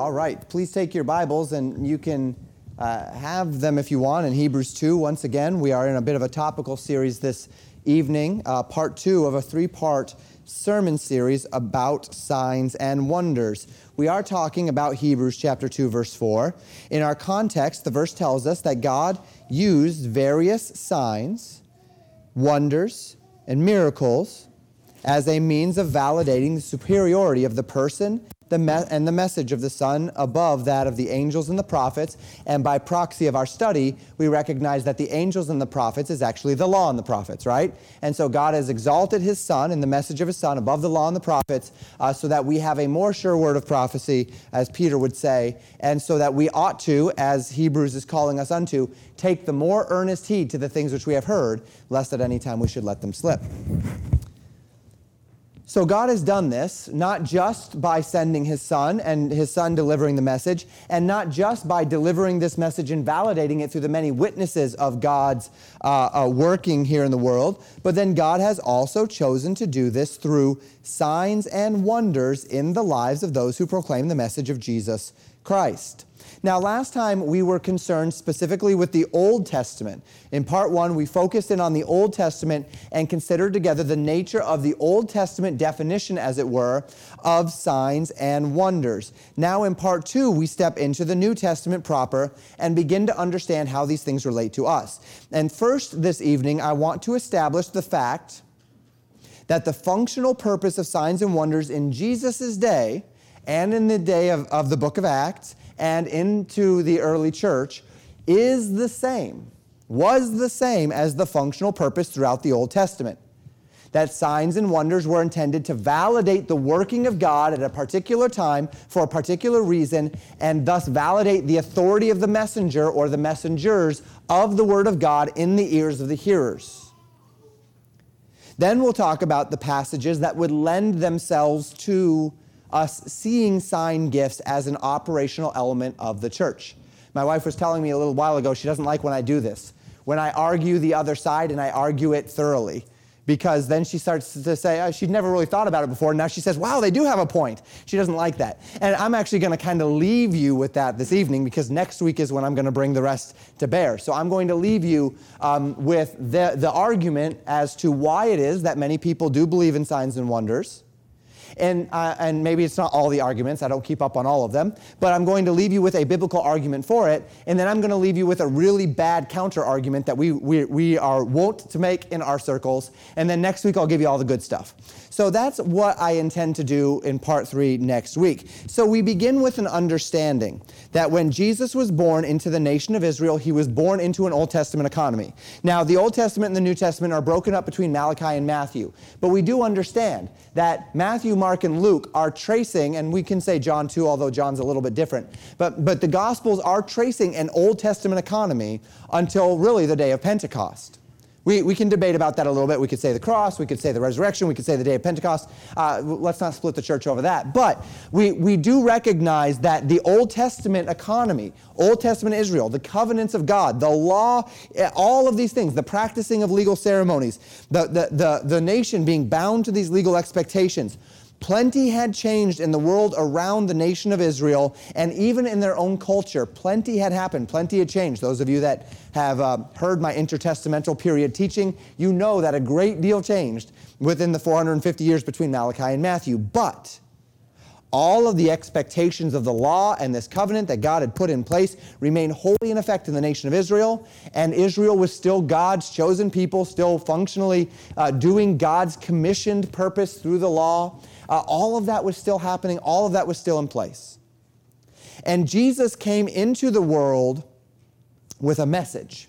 All right, please take your Bibles and you can uh, have them if you want in Hebrews 2. Once again, we are in a bit of a topical series this evening, uh, part two of a three part sermon series about signs and wonders. We are talking about Hebrews chapter 2, verse 4. In our context, the verse tells us that God used various signs, wonders, and miracles as a means of validating the superiority of the person the me- and the message of the Son above that of the angels and the prophets. And by proxy of our study, we recognize that the angels and the prophets is actually the law and the prophets, right? And so God has exalted his Son and the message of his Son above the law and the prophets uh, so that we have a more sure word of prophecy, as Peter would say, and so that we ought to, as Hebrews is calling us unto, take the more earnest heed to the things which we have heard, lest at any time we should let them slip. So God has done this not just by sending his son and his son delivering the message, and not just by delivering this message and validating it through the many witnesses of God's uh, uh, working here in the world, but then God has also chosen to do this through signs and wonders in the lives of those who proclaim the message of Jesus Christ. Now, last time we were concerned specifically with the Old Testament. In part one, we focused in on the Old Testament and considered together the nature of the Old Testament definition, as it were, of signs and wonders. Now, in part two, we step into the New Testament proper and begin to understand how these things relate to us. And first, this evening, I want to establish the fact that the functional purpose of signs and wonders in Jesus' day and in the day of, of the book of Acts and into the early church is the same, was the same as the functional purpose throughout the Old Testament. That signs and wonders were intended to validate the working of God at a particular time for a particular reason, and thus validate the authority of the messenger or the messengers of the Word of God in the ears of the hearers. Then we'll talk about the passages that would lend themselves to us seeing sign gifts as an operational element of the church. My wife was telling me a little while ago she doesn't like when I do this. When I argue the other side and I argue it thoroughly. Because then she starts to say, oh, she'd never really thought about it before. Now she says, wow, they do have a point. She doesn't like that. And I'm actually going to kind of leave you with that this evening because next week is when I'm going to bring the rest to bear. So I'm going to leave you um, with the, the argument as to why it is that many people do believe in signs and wonders and, uh, and maybe it's not all the arguments, I don't keep up on all of them, but I'm going to leave you with a biblical argument for it, and then I'm going to leave you with a really bad counter argument that we, we, we are wont to make in our circles, and then next week I'll give you all the good stuff. So that's what I intend to do in part three next week. So we begin with an understanding that when Jesus was born into the nation of Israel, he was born into an Old Testament economy. Now, the Old Testament and the New Testament are broken up between Malachi and Matthew, but we do understand that Matthew, Mark, and Luke are tracing, and we can say John too, although John's a little bit different, but, but the Gospels are tracing an Old Testament economy until really the day of Pentecost. We, we can debate about that a little bit. We could say the cross, we could say the resurrection, we could say the day of Pentecost. Uh, let's not split the church over that. But we, we do recognize that the Old Testament economy, Old Testament Israel, the covenants of God, the law, eh, all of these things, the practicing of legal ceremonies, the, the, the, the nation being bound to these legal expectations, Plenty had changed in the world around the nation of Israel and even in their own culture. Plenty had happened. Plenty had changed. Those of you that have uh, heard my intertestamental period teaching, you know that a great deal changed within the 450 years between Malachi and Matthew. But all of the expectations of the law and this covenant that God had put in place remained wholly in effect in the nation of Israel, and Israel was still God's chosen people, still functionally uh, doing God's commissioned purpose through the law. Uh, all of that was still happening, all of that was still in place. And Jesus came into the world with a message.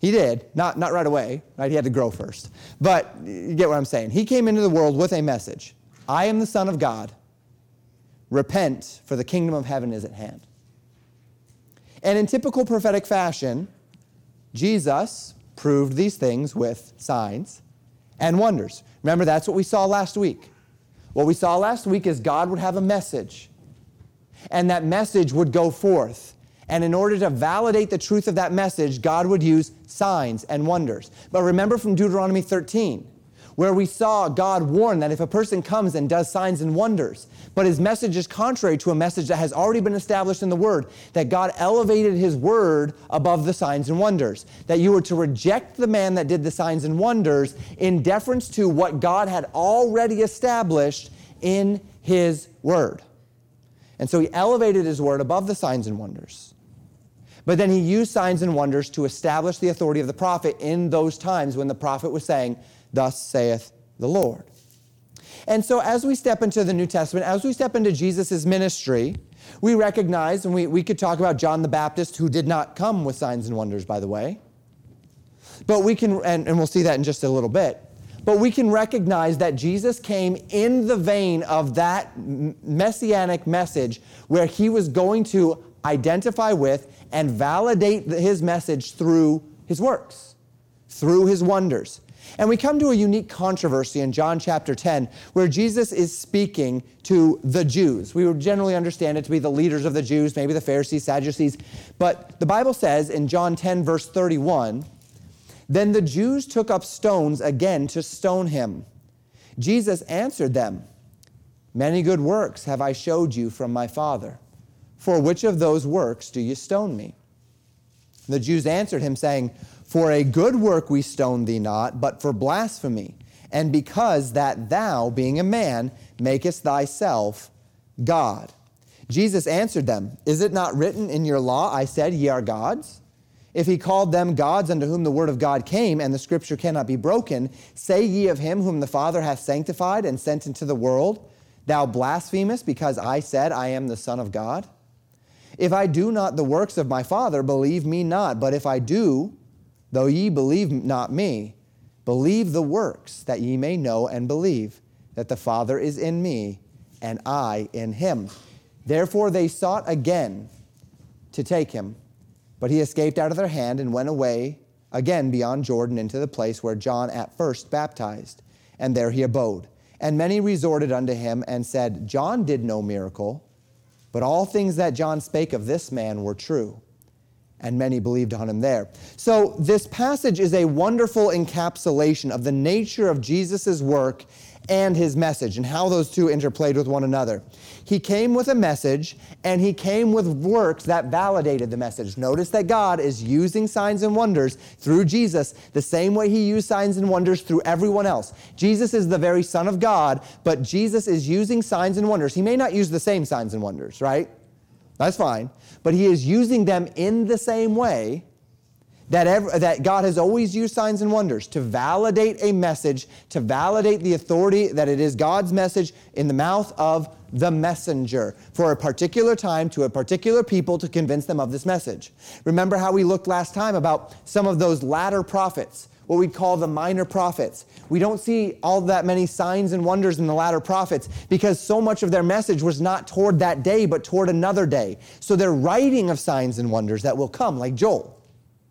He did, not, not right away, right? He had to grow first. But you get what I'm saying. He came into the world with a message I am the Son of God. Repent, for the kingdom of heaven is at hand. And in typical prophetic fashion, Jesus proved these things with signs and wonders. Remember, that's what we saw last week. What we saw last week is God would have a message, and that message would go forth. And in order to validate the truth of that message, God would use signs and wonders. But remember from Deuteronomy 13, where we saw God warn that if a person comes and does signs and wonders, but his message is contrary to a message that has already been established in the Word, that God elevated his Word above the signs and wonders. That you were to reject the man that did the signs and wonders in deference to what God had already established in his Word. And so he elevated his Word above the signs and wonders. But then he used signs and wonders to establish the authority of the prophet in those times when the prophet was saying, Thus saith the Lord. And so, as we step into the New Testament, as we step into Jesus' ministry, we recognize, and we, we could talk about John the Baptist, who did not come with signs and wonders, by the way. But we can, and, and we'll see that in just a little bit. But we can recognize that Jesus came in the vein of that messianic message where he was going to identify with and validate his message through his works, through his wonders. And we come to a unique controversy in John chapter 10 where Jesus is speaking to the Jews. We would generally understand it to be the leaders of the Jews, maybe the Pharisees, Sadducees. But the Bible says in John 10, verse 31, then the Jews took up stones again to stone him. Jesus answered them, Many good works have I showed you from my Father. For which of those works do you stone me? The Jews answered him, saying, For a good work we stone thee not, but for blasphemy, and because that thou, being a man, makest thyself God. Jesus answered them, Is it not written in your law, I said, Ye are gods? If he called them gods unto whom the word of God came, and the scripture cannot be broken, say ye of him whom the Father hath sanctified and sent into the world, Thou blasphemest because I said, I am the Son of God? If I do not the works of my Father, believe me not. But if I do, though ye believe not me, believe the works, that ye may know and believe that the Father is in me, and I in him. Therefore they sought again to take him, but he escaped out of their hand and went away again beyond Jordan into the place where John at first baptized, and there he abode. And many resorted unto him and said, John did no miracle but all things that John spake of this man were true, and many believed on him there. So, this passage is a wonderful encapsulation of the nature of Jesus' work and his message and how those two interplayed with one another. He came with a message and he came with works that validated the message. Notice that God is using signs and wonders through Jesus the same way he used signs and wonders through everyone else. Jesus is the very Son of God, but Jesus is using signs and wonders. He may not use the same signs and wonders, right? That's fine. But he is using them in the same way that, ever, that God has always used signs and wonders to validate a message, to validate the authority that it is God's message in the mouth of the messenger for a particular time to a particular people to convince them of this message. Remember how we looked last time about some of those latter prophets, what we call the minor prophets. We don't see all that many signs and wonders in the latter prophets because so much of their message was not toward that day, but toward another day. So they're writing of signs and wonders that will come, like Joel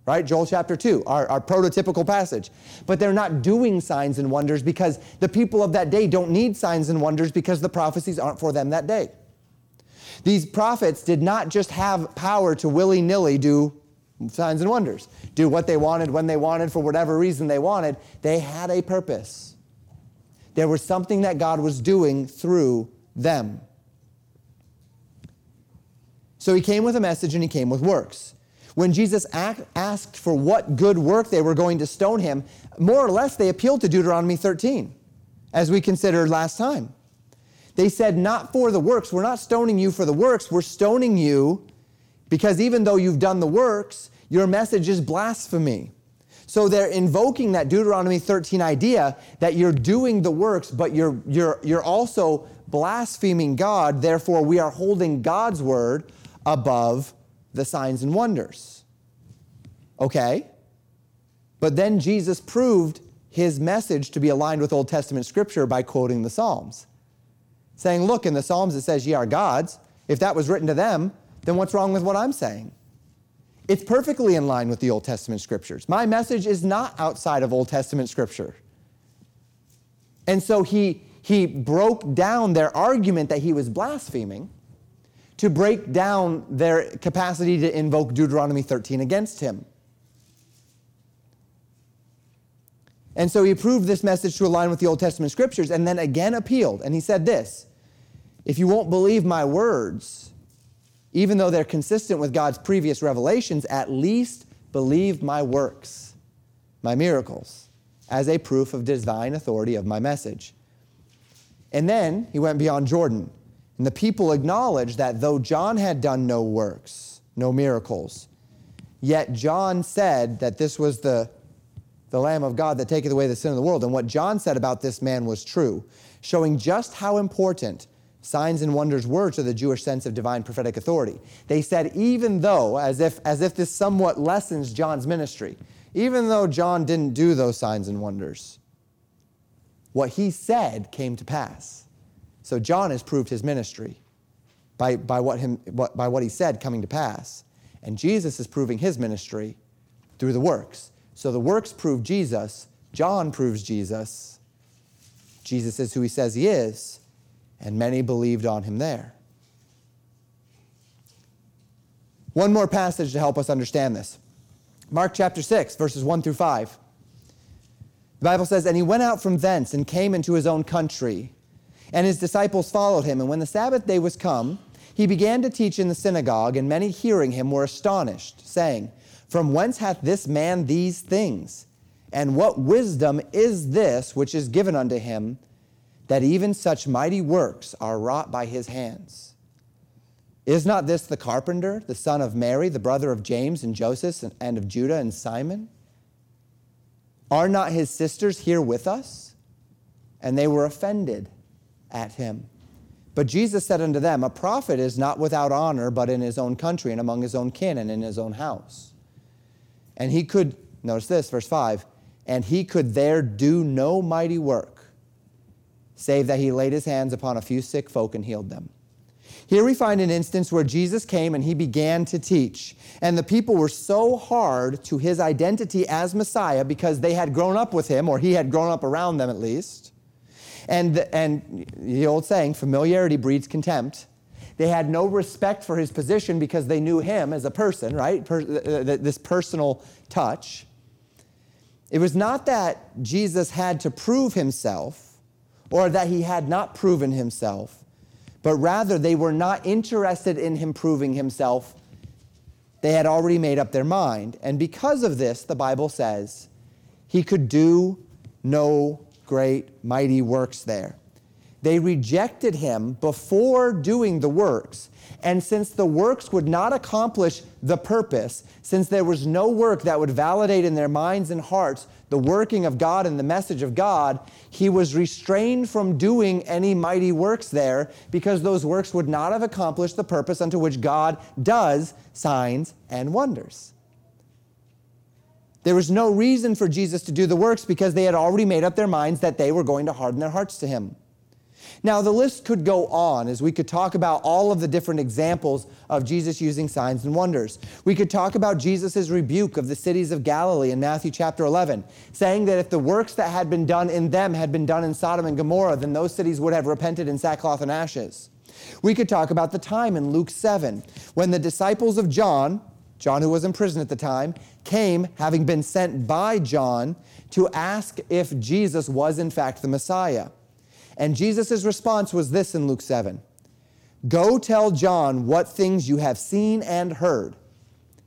right? Joel chapter 2, our, our prototypical passage. But they're not doing signs and wonders because the people of that day don't need signs and wonders because the prophecies aren't for them that day. These prophets did not just have power to willy nilly do signs and wonders, do what they wanted when they wanted for whatever reason they wanted. They had a purpose. There was something that God was doing through them. So he came with a message and he came with works. When Jesus asked for what good work they were going to stone him, more or less they appealed to Deuteronomy 13, as we considered last time. They said, Not for the works. We're not stoning you for the works. We're stoning you because even though you've done the works, your message is blasphemy. So they're invoking that Deuteronomy 13 idea that you're doing the works, but you're, you're, you're also blaspheming God. Therefore, we are holding God's word above the signs and wonders. Okay? But then Jesus proved his message to be aligned with Old Testament scripture by quoting the Psalms. Saying, look, in the Psalms it says, ye are gods. If that was written to them, then what's wrong with what I'm saying? It's perfectly in line with the Old Testament scriptures. My message is not outside of Old Testament scripture. And so he, he broke down their argument that he was blaspheming to break down their capacity to invoke Deuteronomy 13 against him. And so he proved this message to align with the Old Testament scriptures and then again appealed. And he said this If you won't believe my words, even though they're consistent with God's previous revelations, at least believe my works, my miracles, as a proof of divine authority of my message. And then he went beyond Jordan. And the people acknowledged that though John had done no works, no miracles, yet John said that this was the the Lamb of God that taketh away the sin of the world. And what John said about this man was true, showing just how important signs and wonders were to the Jewish sense of divine prophetic authority. They said, even though, as if, as if this somewhat lessens John's ministry, even though John didn't do those signs and wonders, what he said came to pass. So John has proved his ministry by, by, what, him, by what he said coming to pass. And Jesus is proving his ministry through the works. So the works prove Jesus, John proves Jesus. Jesus is who he says he is, and many believed on him there. One more passage to help us understand this Mark chapter 6, verses 1 through 5. The Bible says, And he went out from thence and came into his own country, and his disciples followed him. And when the Sabbath day was come, he began to teach in the synagogue, and many hearing him were astonished, saying, from whence hath this man these things? And what wisdom is this which is given unto him, that even such mighty works are wrought by his hands? Is not this the carpenter, the son of Mary, the brother of James and Joseph, and of Judah and Simon? Are not his sisters here with us? And they were offended at him. But Jesus said unto them, A prophet is not without honor, but in his own country, and among his own kin, and in his own house. And he could, notice this, verse 5, and he could there do no mighty work, save that he laid his hands upon a few sick folk and healed them. Here we find an instance where Jesus came and he began to teach. And the people were so hard to his identity as Messiah because they had grown up with him, or he had grown up around them at least. And, and the old saying, familiarity breeds contempt. They had no respect for his position because they knew him as a person, right? Per, this personal touch. It was not that Jesus had to prove himself or that he had not proven himself, but rather they were not interested in him proving himself. They had already made up their mind. And because of this, the Bible says, he could do no great, mighty works there. They rejected him before doing the works. And since the works would not accomplish the purpose, since there was no work that would validate in their minds and hearts the working of God and the message of God, he was restrained from doing any mighty works there because those works would not have accomplished the purpose unto which God does signs and wonders. There was no reason for Jesus to do the works because they had already made up their minds that they were going to harden their hearts to him. Now, the list could go on as we could talk about all of the different examples of Jesus using signs and wonders. We could talk about Jesus' rebuke of the cities of Galilee in Matthew chapter 11, saying that if the works that had been done in them had been done in Sodom and Gomorrah, then those cities would have repented in sackcloth and ashes. We could talk about the time in Luke 7 when the disciples of John, John who was in prison at the time, came, having been sent by John, to ask if Jesus was in fact the Messiah. And Jesus' response was this in Luke 7 Go tell John what things you have seen and heard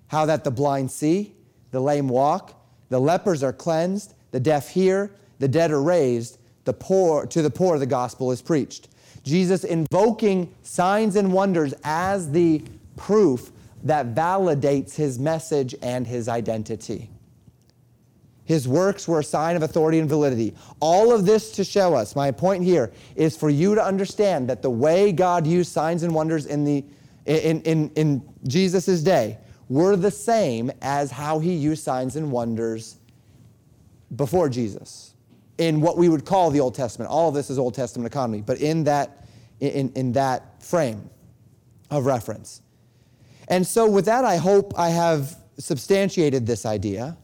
how that the blind see, the lame walk, the lepers are cleansed, the deaf hear, the dead are raised, the poor to the poor the gospel is preached. Jesus invoking signs and wonders as the proof that validates his message and his identity. His works were a sign of authority and validity. All of this to show us, my point here is for you to understand that the way God used signs and wonders in, the, in, in, in Jesus' day were the same as how he used signs and wonders before Jesus in what we would call the Old Testament. All of this is Old Testament economy, but in that, in, in that frame of reference. And so, with that, I hope I have substantiated this idea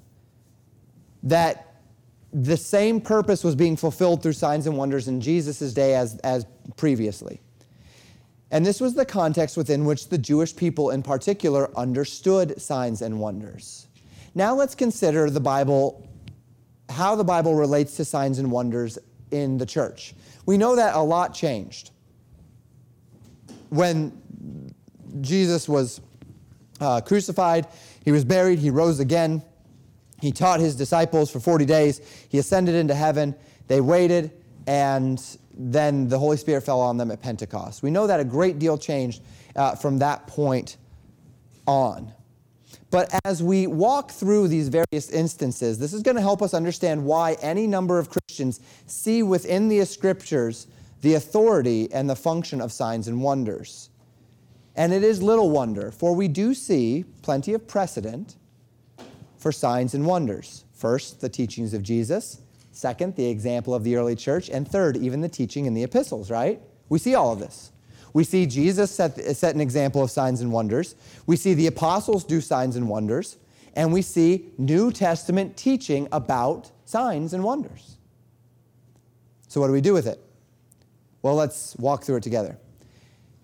that the same purpose was being fulfilled through signs and wonders in Jesus' day as, as previously. And this was the context within which the Jewish people in particular understood signs and wonders. Now let's consider the Bible how the Bible relates to signs and wonders in the church. We know that a lot changed. When Jesus was uh, crucified, he was buried, he rose again. He taught his disciples for 40 days. He ascended into heaven. They waited, and then the Holy Spirit fell on them at Pentecost. We know that a great deal changed uh, from that point on. But as we walk through these various instances, this is going to help us understand why any number of Christians see within the scriptures the authority and the function of signs and wonders. And it is little wonder, for we do see plenty of precedent for signs and wonders. First, the teachings of Jesus. Second, the example of the early church. And third, even the teaching in the epistles, right? We see all of this. We see Jesus set, set an example of signs and wonders. We see the apostles do signs and wonders. And we see New Testament teaching about signs and wonders. So, what do we do with it? Well, let's walk through it together.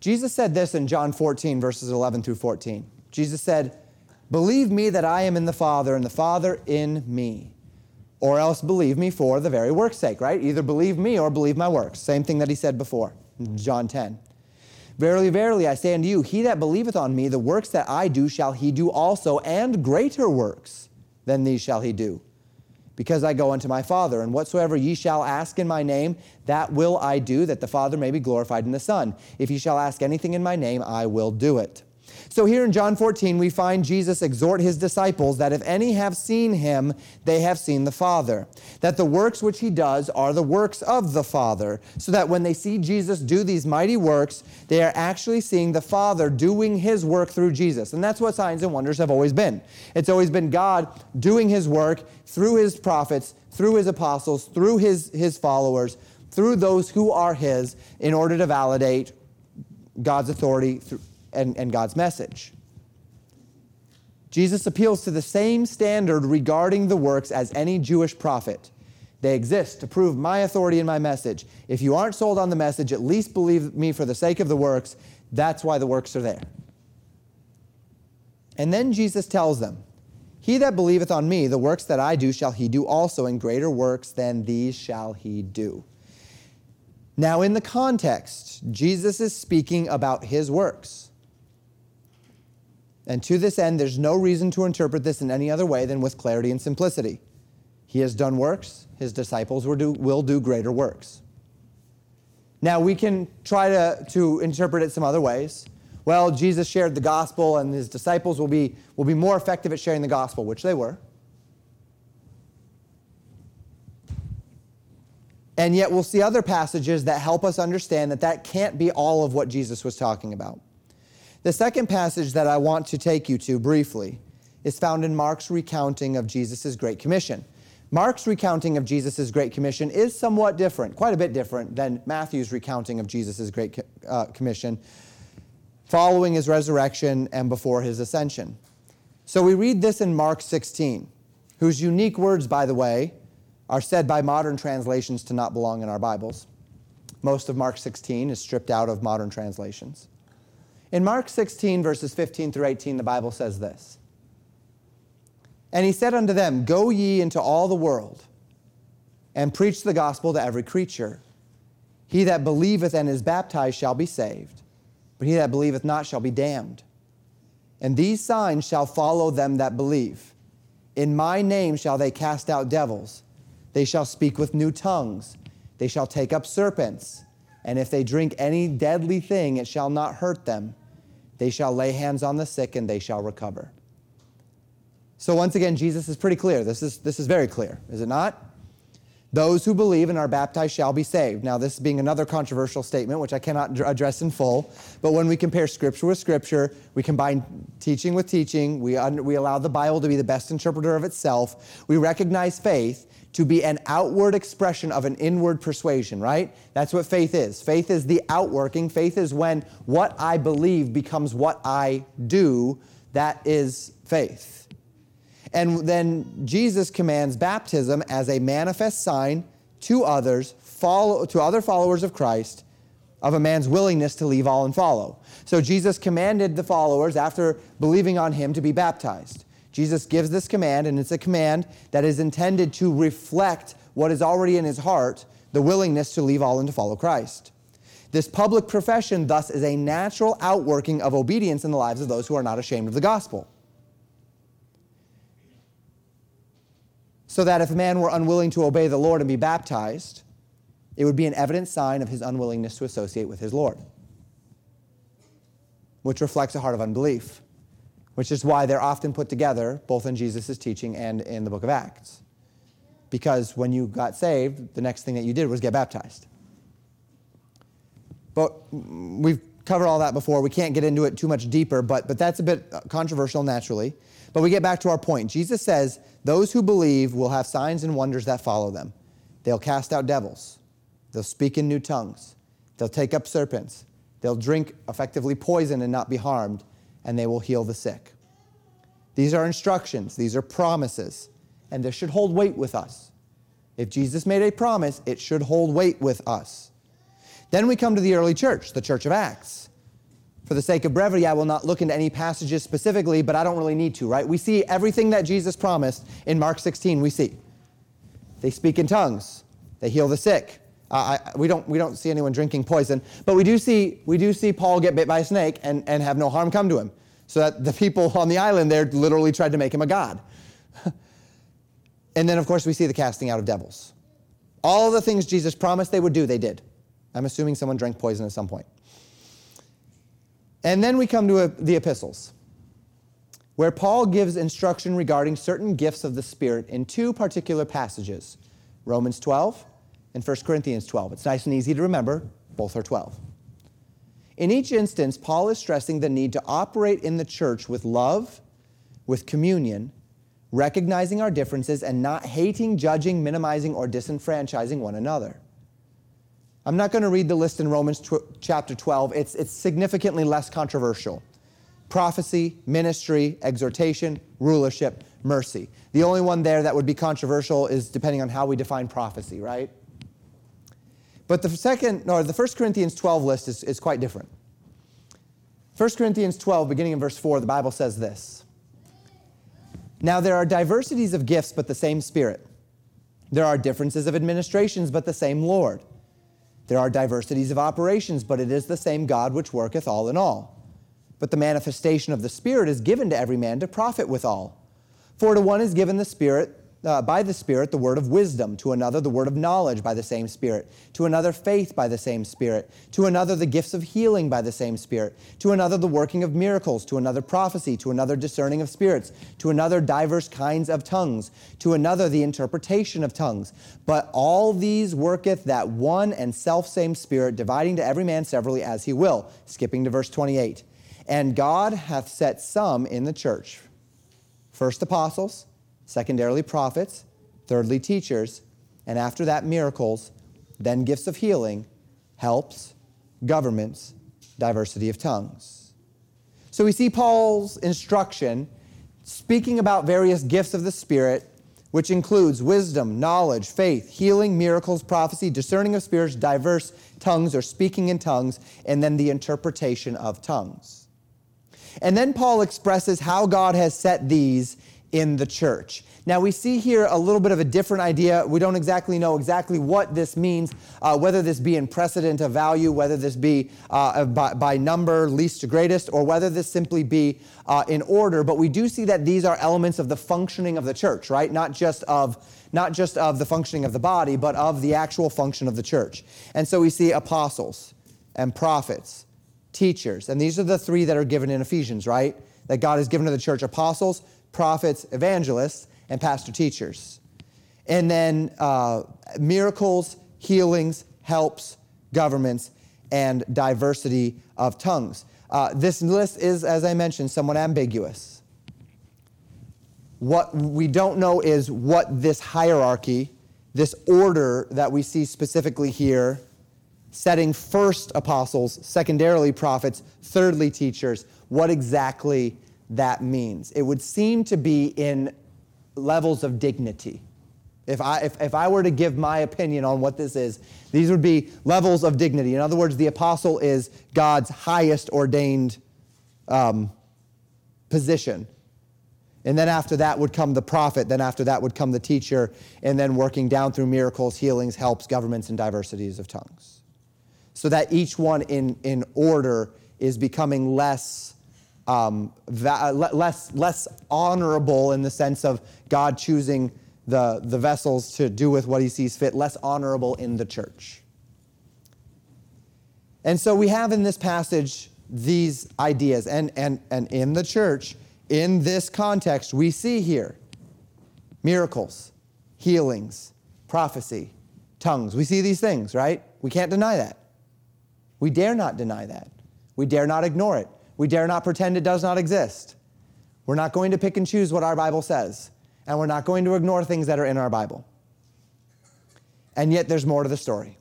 Jesus said this in John 14, verses 11 through 14. Jesus said, Believe me that I am in the Father, and the Father in me. Or else believe me for the very work's sake, right? Either believe me or believe my works. Same thing that he said before, John 10. Verily, verily, I say unto you, he that believeth on me, the works that I do shall he do also, and greater works than these shall he do. Because I go unto my Father, and whatsoever ye shall ask in my name, that will I do, that the Father may be glorified in the Son. If ye shall ask anything in my name, I will do it. So here in John 14, we find Jesus exhort his disciples that if any have seen him, they have seen the Father. That the works which he does are the works of the Father. So that when they see Jesus do these mighty works, they are actually seeing the Father doing his work through Jesus. And that's what signs and wonders have always been. It's always been God doing his work through his prophets, through his apostles, through his, his followers, through those who are his, in order to validate God's authority through and, and God's message. Jesus appeals to the same standard regarding the works as any Jewish prophet. They exist to prove my authority and my message. If you aren't sold on the message, at least believe me for the sake of the works. That's why the works are there. And then Jesus tells them, He that believeth on me, the works that I do shall he do also, and greater works than these shall he do. Now, in the context, Jesus is speaking about his works. And to this end, there's no reason to interpret this in any other way than with clarity and simplicity. He has done works, his disciples will do, will do greater works. Now, we can try to, to interpret it some other ways. Well, Jesus shared the gospel, and his disciples will be, will be more effective at sharing the gospel, which they were. And yet, we'll see other passages that help us understand that that can't be all of what Jesus was talking about. The second passage that I want to take you to briefly is found in Mark's recounting of Jesus' Great Commission. Mark's recounting of Jesus' Great Commission is somewhat different, quite a bit different than Matthew's recounting of Jesus' Great uh, Commission following his resurrection and before his ascension. So we read this in Mark 16, whose unique words, by the way, are said by modern translations to not belong in our Bibles. Most of Mark 16 is stripped out of modern translations. In Mark 16, verses 15 through 18, the Bible says this And he said unto them, Go ye into all the world and preach the gospel to every creature. He that believeth and is baptized shall be saved, but he that believeth not shall be damned. And these signs shall follow them that believe. In my name shall they cast out devils. They shall speak with new tongues. They shall take up serpents and if they drink any deadly thing, it shall not hurt them. They shall lay hands on the sick, and they shall recover. So, once again, Jesus is pretty clear. This is, this is very clear, is it not? Those who believe and are baptized shall be saved. Now, this being another controversial statement, which I cannot address in full, but when we compare Scripture with Scripture, we combine teaching with teaching, we, un- we allow the Bible to be the best interpreter of itself, we recognize faith, to be an outward expression of an inward persuasion, right? That's what faith is. Faith is the outworking. Faith is when what I believe becomes what I do. That is faith. And then Jesus commands baptism as a manifest sign to others, follow, to other followers of Christ, of a man's willingness to leave all and follow. So Jesus commanded the followers, after believing on him, to be baptized. Jesus gives this command, and it's a command that is intended to reflect what is already in his heart the willingness to leave all and to follow Christ. This public profession, thus, is a natural outworking of obedience in the lives of those who are not ashamed of the gospel. So that if a man were unwilling to obey the Lord and be baptized, it would be an evident sign of his unwillingness to associate with his Lord, which reflects a heart of unbelief, which is why they're often put together, both in Jesus' teaching and in the book of Acts. Because when you got saved, the next thing that you did was get baptized. But we've covered all that before. We can't get into it too much deeper, but, but that's a bit controversial naturally. But we get back to our point. Jesus says, Those who believe will have signs and wonders that follow them. They'll cast out devils, they'll speak in new tongues, they'll take up serpents, they'll drink effectively poison and not be harmed, and they will heal the sick. These are instructions, these are promises, and this should hold weight with us. If Jesus made a promise, it should hold weight with us. Then we come to the early church, the church of Acts. For the sake of brevity, I will not look into any passages specifically, but I don't really need to, right? We see everything that Jesus promised in Mark 16, we see. They speak in tongues, they heal the sick. Uh, I, we, don't, we don't see anyone drinking poison, but we do see, we do see Paul get bit by a snake and, and have no harm come to him. So that the people on the island there literally tried to make him a god. and then, of course, we see the casting out of devils. All the things Jesus promised they would do, they did. I'm assuming someone drank poison at some point. And then we come to a, the epistles, where Paul gives instruction regarding certain gifts of the Spirit in two particular passages Romans 12 and 1 Corinthians 12. It's nice and easy to remember, both are 12. In each instance, Paul is stressing the need to operate in the church with love, with communion, recognizing our differences, and not hating, judging, minimizing, or disenfranchising one another. I'm not going to read the list in Romans tw- chapter 12. It's, it's significantly less controversial. Prophecy, ministry, exhortation, rulership, mercy. The only one there that would be controversial is depending on how we define prophecy, right? But the second, or the 1 Corinthians 12 list is, is quite different. 1 Corinthians 12, beginning in verse 4, the Bible says this Now there are diversities of gifts, but the same Spirit. There are differences of administrations, but the same Lord. There are diversities of operations, but it is the same God which worketh all in all. But the manifestation of the Spirit is given to every man to profit withal. For to one is given the Spirit uh, by the Spirit the word of wisdom, to another the word of knowledge by the same Spirit, to another faith by the same Spirit, to another the gifts of healing by the same Spirit, to another the working of miracles, to another prophecy, to another discerning of spirits, to another divers kinds of tongues, to another the interpretation of tongues. But all these worketh that one and selfsame Spirit, dividing to every man severally as he will. Skipping to verse 28. And God hath set some in the church, first apostles, secondarily prophets, thirdly teachers, and after that miracles, then gifts of healing, helps, governments, diversity of tongues. So we see Paul's instruction speaking about various gifts of the Spirit, which includes wisdom, knowledge, faith, healing, miracles, prophecy, discerning of spirits, diverse tongues or speaking in tongues, and then the interpretation of tongues. And then Paul expresses how God has set these in the church. Now, we see here a little bit of a different idea. We don't exactly know exactly what this means, uh, whether this be in precedent of value, whether this be uh, by, by, number, least to greatest, or whether this simply be uh, in order. But we do see that these are elements of the functioning of the church, right? Not just of not just of the functioning of the body, but of the actual function of the church. And so we see apostles and prophets, teachers, and these are the three that are given in Ephesians, right? That God has given to the church apostles, prophets, evangelists, and pastor teachers. And then uh, miracles, healings, helps, governments, and diversity of tongues. Uh, this list is, as I mentioned, somewhat ambiguous. What we don't know is what this hierarchy, this order that we see specifically here, setting first apostles, secondarily prophets, thirdly teachers, what exactly that means. It would seem to be in levels of dignity. If I, if, if I were to give my opinion on what this is, these would be levels of dignity. In other words, the apostle is God's highest ordained um, position. And then after that would come the prophet. Then after that would come the teacher. And then working down through miracles, healings, helps, governments, and diversities of tongues. So that each one in, in order is becoming less, um, va- less, less honorable in the sense of God choosing the, the vessels to do with what he sees fit, less honorable in the church. And so we have in this passage these ideas. And, and, and in the church, in this context, we see here miracles, healings, prophecy, tongues. We see these things, right? We can't deny that. We dare not deny that. We dare not ignore it. We dare not pretend it does not exist. We're not going to pick and choose what our Bible says, and we're not going to ignore things that are in our Bible. And yet, there's more to the story.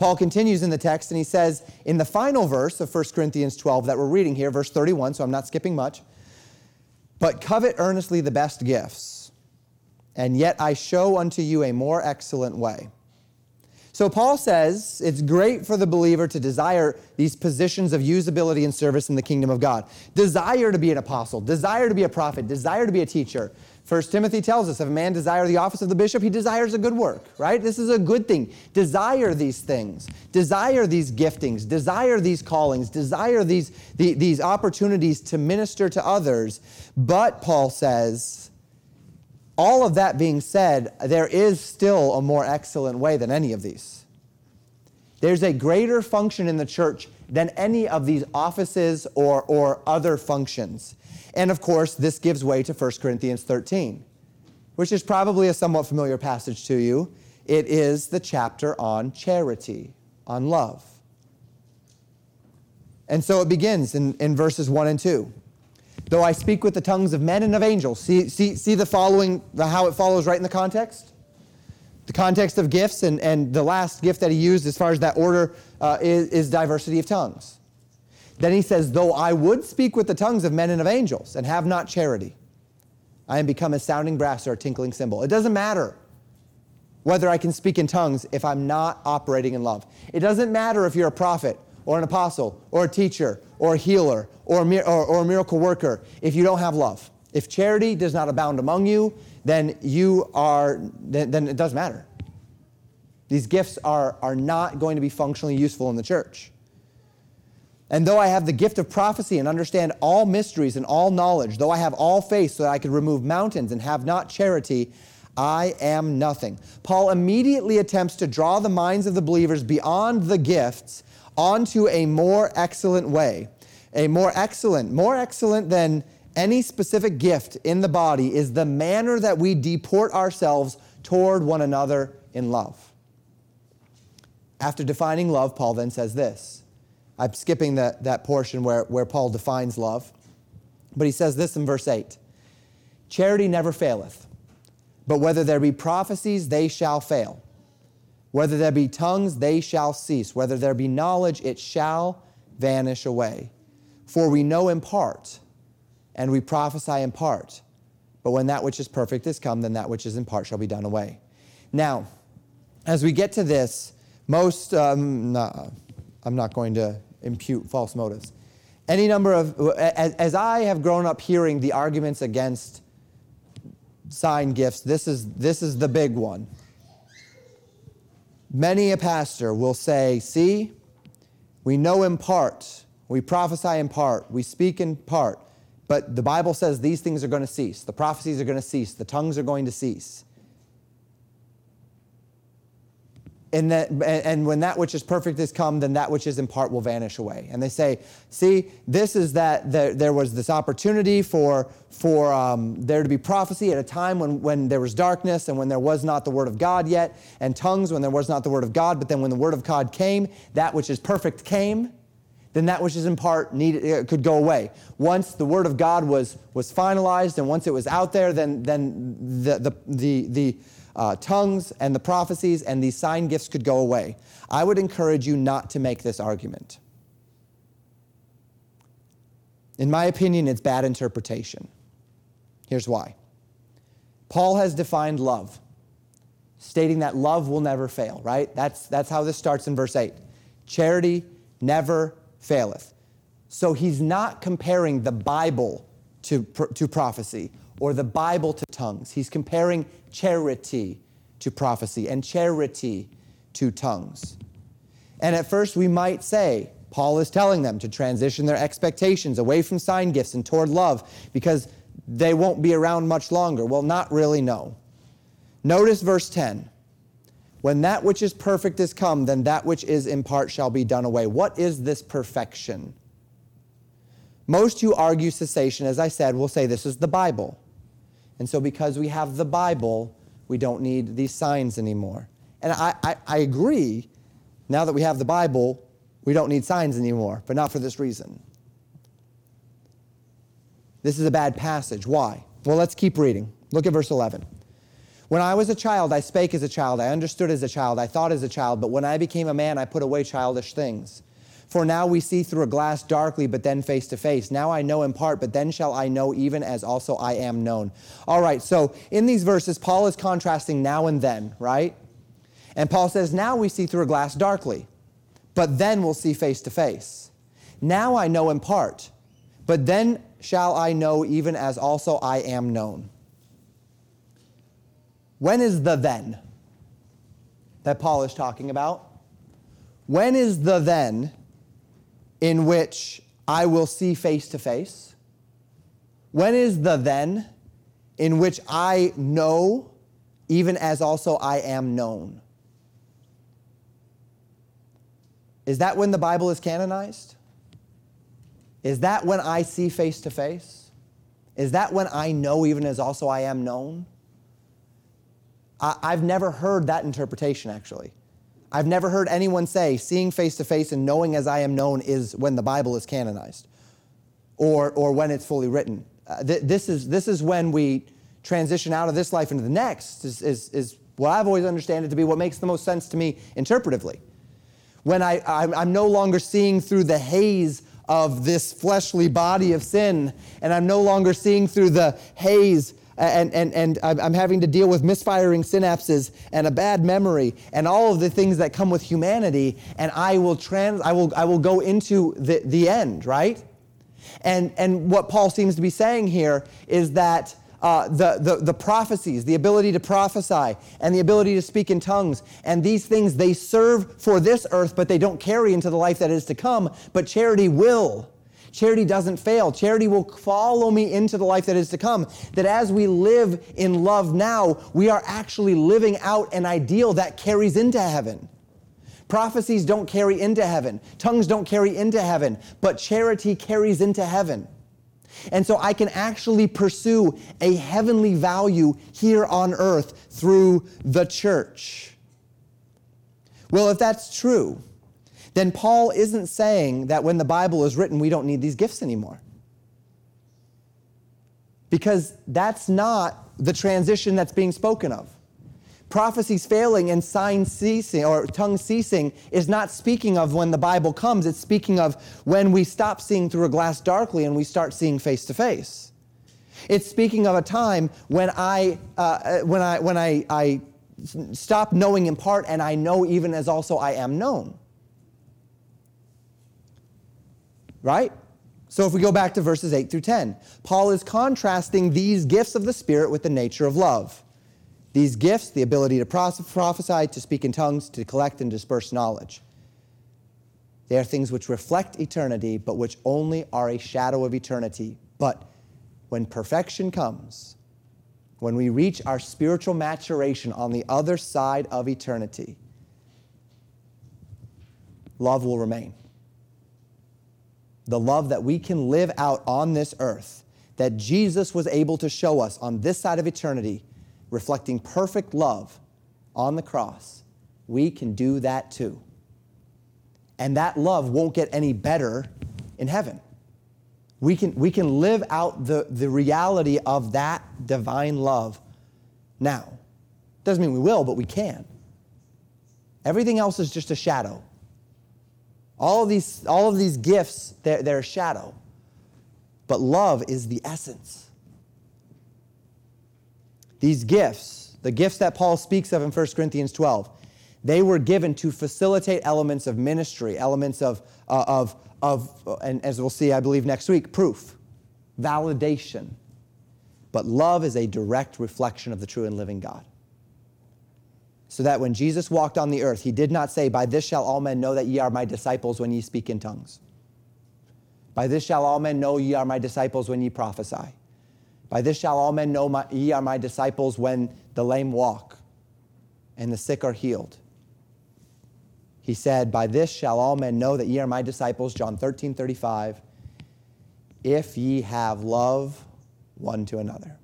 Paul continues in the text and he says in the final verse of 1 Corinthians 12 that we're reading here, verse 31, so I'm not skipping much, but covet earnestly the best gifts, and yet I show unto you a more excellent way. So Paul says it's great for the believer to desire these positions of usability and service in the kingdom of God. Desire to be an apostle, desire to be a prophet, desire to be a teacher, First Timothy tells us if a man desire the office of the bishop, he desires a good work, right? This is a good thing. Desire these things. Desire these giftings. Desire these callings. Desire these, the, these opportunities to minister to others. But, Paul says, all of that being said, there is still a more excellent way than any of these. There's a greater function in the church than any of these offices or, or other functions. And of course, this gives way to 1 Corinthians 13, which is probably a somewhat familiar passage to you. It is the chapter on charity, on love. And so it begins in, in verses 1 and 2. Though I speak with the tongues of men and of angels. See, see, see the following, the, how it follows right in the context? The context of gifts, and, and the last gift that he used as far as that order uh, is, is diversity of tongues. Then he says, Though I would speak with the tongues of men and of angels and have not charity, I am become a sounding brass or a tinkling cymbal. It doesn't matter whether I can speak in tongues if I'm not operating in love. It doesn't matter if you're a prophet or an apostle or a teacher or a healer or a, or, or a miracle worker if you don't have love. If charity does not abound among you, then you are, then, then it doesn't matter. These gifts are, are not going to be functionally useful in the church. And though I have the gift of prophecy and understand all mysteries and all knowledge, though I have all faith so that I could remove mountains and have not charity, I am nothing. Paul immediately attempts to draw the minds of the believers beyond the gifts onto a more excellent way. A more excellent, more excellent than any specific gift in the body is the manner that we deport ourselves toward one another in love. After defining love, Paul then says this I'm skipping that, that portion where, where Paul defines love. But he says this in verse 8 Charity never faileth, but whether there be prophecies, they shall fail. Whether there be tongues, they shall cease. Whether there be knowledge, it shall vanish away. For we know in part, and we prophesy in part. But when that which is perfect is come, then that which is in part shall be done away. Now, as we get to this, most, um, I'm not going to impute false motives. Any number of, as, as I have grown up hearing the arguments against sign gifts, this is, this is the big one. Many a pastor will say, See, we know in part, we prophesy in part, we speak in part, but the Bible says these things are going to cease. The prophecies are going to cease. The tongues are going to cease. And, that, and when that which is perfect is come, then that which is in part will vanish away. And they say, see, this is that there, there was this opportunity for, for um, there to be prophecy at a time when, when there was darkness and when there was not the word of God yet, and tongues when there was not the word of God. But then when the word of God came, that which is perfect came, then that which is in part needed, uh, could go away. Once the word of God was, was finalized and once it was out there, then, then the, the, the, the uh, tongues and the prophecies and these sign gifts could go away. I would encourage you not to make this argument. In my opinion, it's bad interpretation. Here's why Paul has defined love, stating that love will never fail, right? That's, that's how this starts in verse 8. Charity never faileth. So he's not comparing the Bible to, to prophecy or the Bible to tongues. He's comparing charity to prophecy and charity to tongues. And at first, we might say, Paul is telling them to transition their expectations away from sign gifts and toward love because they won't be around much longer. Well, not really, no. Notice verse 10. When that which is perfect is come, then that which is in part shall be done away. What is this perfection? Most who argue cessation, as I said, will say this is the Bible. And so, because we have the Bible, we don't need these signs anymore. And I, I, I agree, now that we have the Bible, we don't need signs anymore, but not for this reason. This is a bad passage. Why? Well, let's keep reading. Look at verse 11. When I was a child, I spake as a child, I understood as a child, I thought as a child, but when I became a man, I put away childish things. For now we see through a glass darkly, but then face to face. Now I know in part, but then shall I know even as also I am known. All right, so in these verses, Paul is contrasting now and then, right? And Paul says, Now we see through a glass darkly, but then we'll see face to face. Now I know in part, but then shall I know even as also I am known. When is the then that Paul is talking about? When is the then in which I will see face to face? When is the then in which I know, even as also I am known? Is that when the Bible is canonized? Is that when I see face to face? Is that when I know, even as also I am known? I, have never heard that interpretation, actually. I've never heard anyone say seeing face to face and knowing as I am known is when the Bible is canonized or, or when it's fully written. Uh, th- this, is, this is when we transition out of this life into the next, is, is, is what I've always understood it to be what makes the most sense to me interpretively. When I, I'm, I'm no longer seeing through the haze of this fleshly body of sin, and I'm no longer seeing through the haze and, and, and I'm having to deal with misfiring synapses and a bad memory and all of the things that come with humanity, and I will, trans, I will, I will go into the, the end, right? And, and what Paul seems to be saying here is that uh, the, the, the prophecies, the ability to prophesy, and the ability to speak in tongues. And these things, they serve for this earth, but they don't carry into the life that is to come. But charity will. Charity doesn't fail. Charity will follow me into the life that is to come. That as we live in love now, we are actually living out an ideal that carries into heaven. Prophecies don't carry into heaven, tongues don't carry into heaven, but charity carries into heaven. And so I can actually pursue a heavenly value here on earth through the church. Well, if that's true, then Paul isn't saying that when the Bible is written, we don't need these gifts anymore. Because that's not the transition that's being spoken of. Prophecies failing and signs ceasing or tongue ceasing is not speaking of when the Bible comes, it's speaking of when we stop seeing through a glass darkly and we start seeing face to face. It's speaking of a time when I, uh, when I, when I, I stop knowing in part and I know even as also I am known. Right? So if we go back to verses 8 through 10, Paul is contrasting these gifts of the Spirit with the nature of love. These gifts, the ability to prophesy, to speak in tongues, to collect and disperse knowledge. They are things which reflect eternity, but which only are a shadow of eternity. But when perfection comes, when we reach our spiritual maturation on the other side of eternity, love will remain the love that we can live out on this earth, that Jesus was able to show us on this side of eternity, reflecting perfect love on the cross, we can do that too. And that love won't get any better in heaven. We can, we can live out the, the reality of that divine love now. Doesn't mean we will, but we can. Everything else is just a shadow. All of these, all of these gifts, they're, they're a shadow. But love is the essence. These gifts, the gifts that Paul speaks of in 1 Corinthians 12, they were given to facilitate elements of ministry, elements of, uh, of, of and as we'll see, I believe, next week, proof, validation. But love is a direct reflection of the true and living God. So that when Jesus walked on the earth, he did not say, By this shall all men know that ye are my disciples when ye speak in tongues. By this shall all men know ye are my disciples when ye prophesy. By this shall all men know my, ye are my disciples when the lame walk and the sick are healed. He said, By this shall all men know that ye are my disciples, John 13, 35, if ye have love one to another.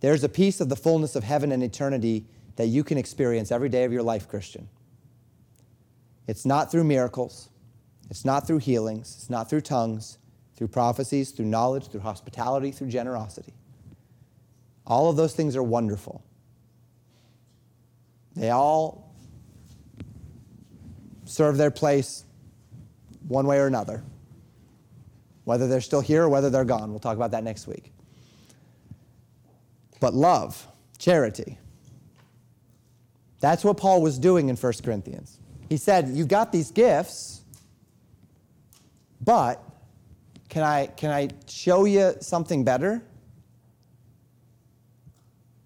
There's a piece of the fullness of heaven and eternity that you can experience every day of your life, Christian. It's not through miracles, it's not through healings, it's not through tongues, through prophecies, through knowledge, through hospitality, through generosity. All of those things are wonderful. They all serve their place one way or another, whether they're still here or whether they're gone. We'll talk about that next week. But love, charity, that's what Paul was doing in 1 Corinthians. He said, You got these gifts, but can I, can I show you something better?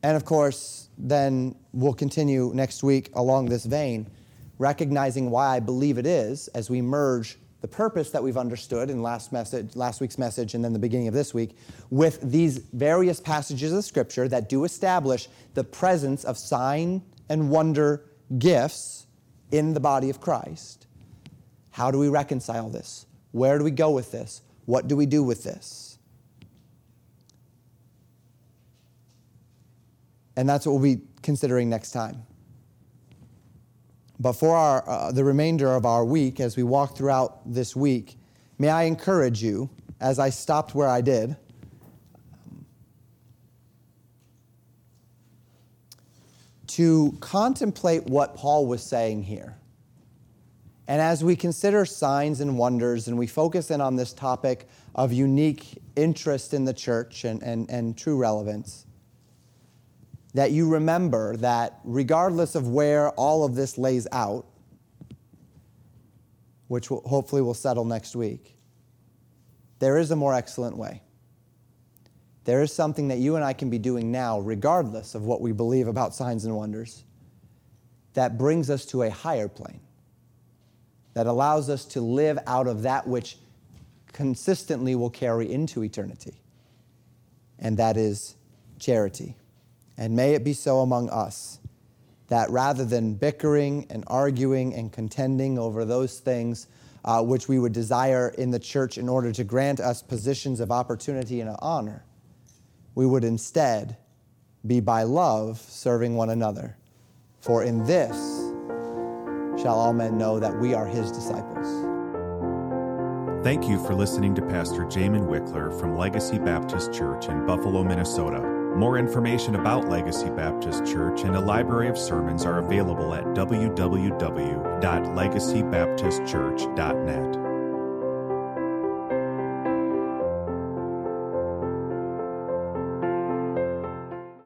And of course, then we'll continue next week along this vein recognizing why I believe it is as we merge the purpose that we've understood in last message, last week's message, and then the beginning of this week, with these various passages of Scripture that do establish the presence of sign and wonder gifts in the body of Christ. How do we reconcile this? Where do we go with this? What do we do with this? And that's what we'll be considering next time. But for our, uh, the remainder of our week, as we walk throughout this week, may I encourage you, as I stopped where I did, to contemplate what Paul was saying here. And as we consider signs and wonders and we focus in on this topic of unique interest in the church and, and, and true relevance, that you remember that regardless of where all of this lays out, which will, hopefully will settle next week, there is a more excellent way. There is something that you and I can be doing now, regardless of what we believe about signs and wonders, that brings us to a higher plane, that allows us to live out of that which consistently will carry into eternity, and that is charity. And may it be so among us that rather than bickering and arguing and contending over those things uh, which we would desire in the church in order to grant us positions of opportunity and honor, we would instead be by love serving one another. For in this shall all men know that we are his disciples. Thank you for listening to Pastor Jamin Wickler from Legacy Baptist Church in Buffalo, Minnesota. More information about Legacy Baptist Church and a library of sermons are available at www.legacybaptistchurch.net.